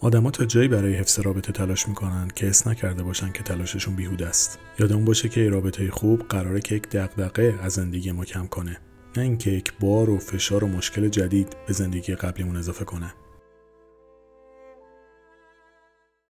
آدما تا جایی برای حفظ رابطه تلاش می‌کنن که حس نکرده باشن که تلاششون بیهوده است. یادمون باشه که رابطه خوب قراره که یک دغدغه از زندگی ما کم کنه. نه اینکه یک بار و فشار و مشکل جدید به زندگی قبلیمون اضافه کنه.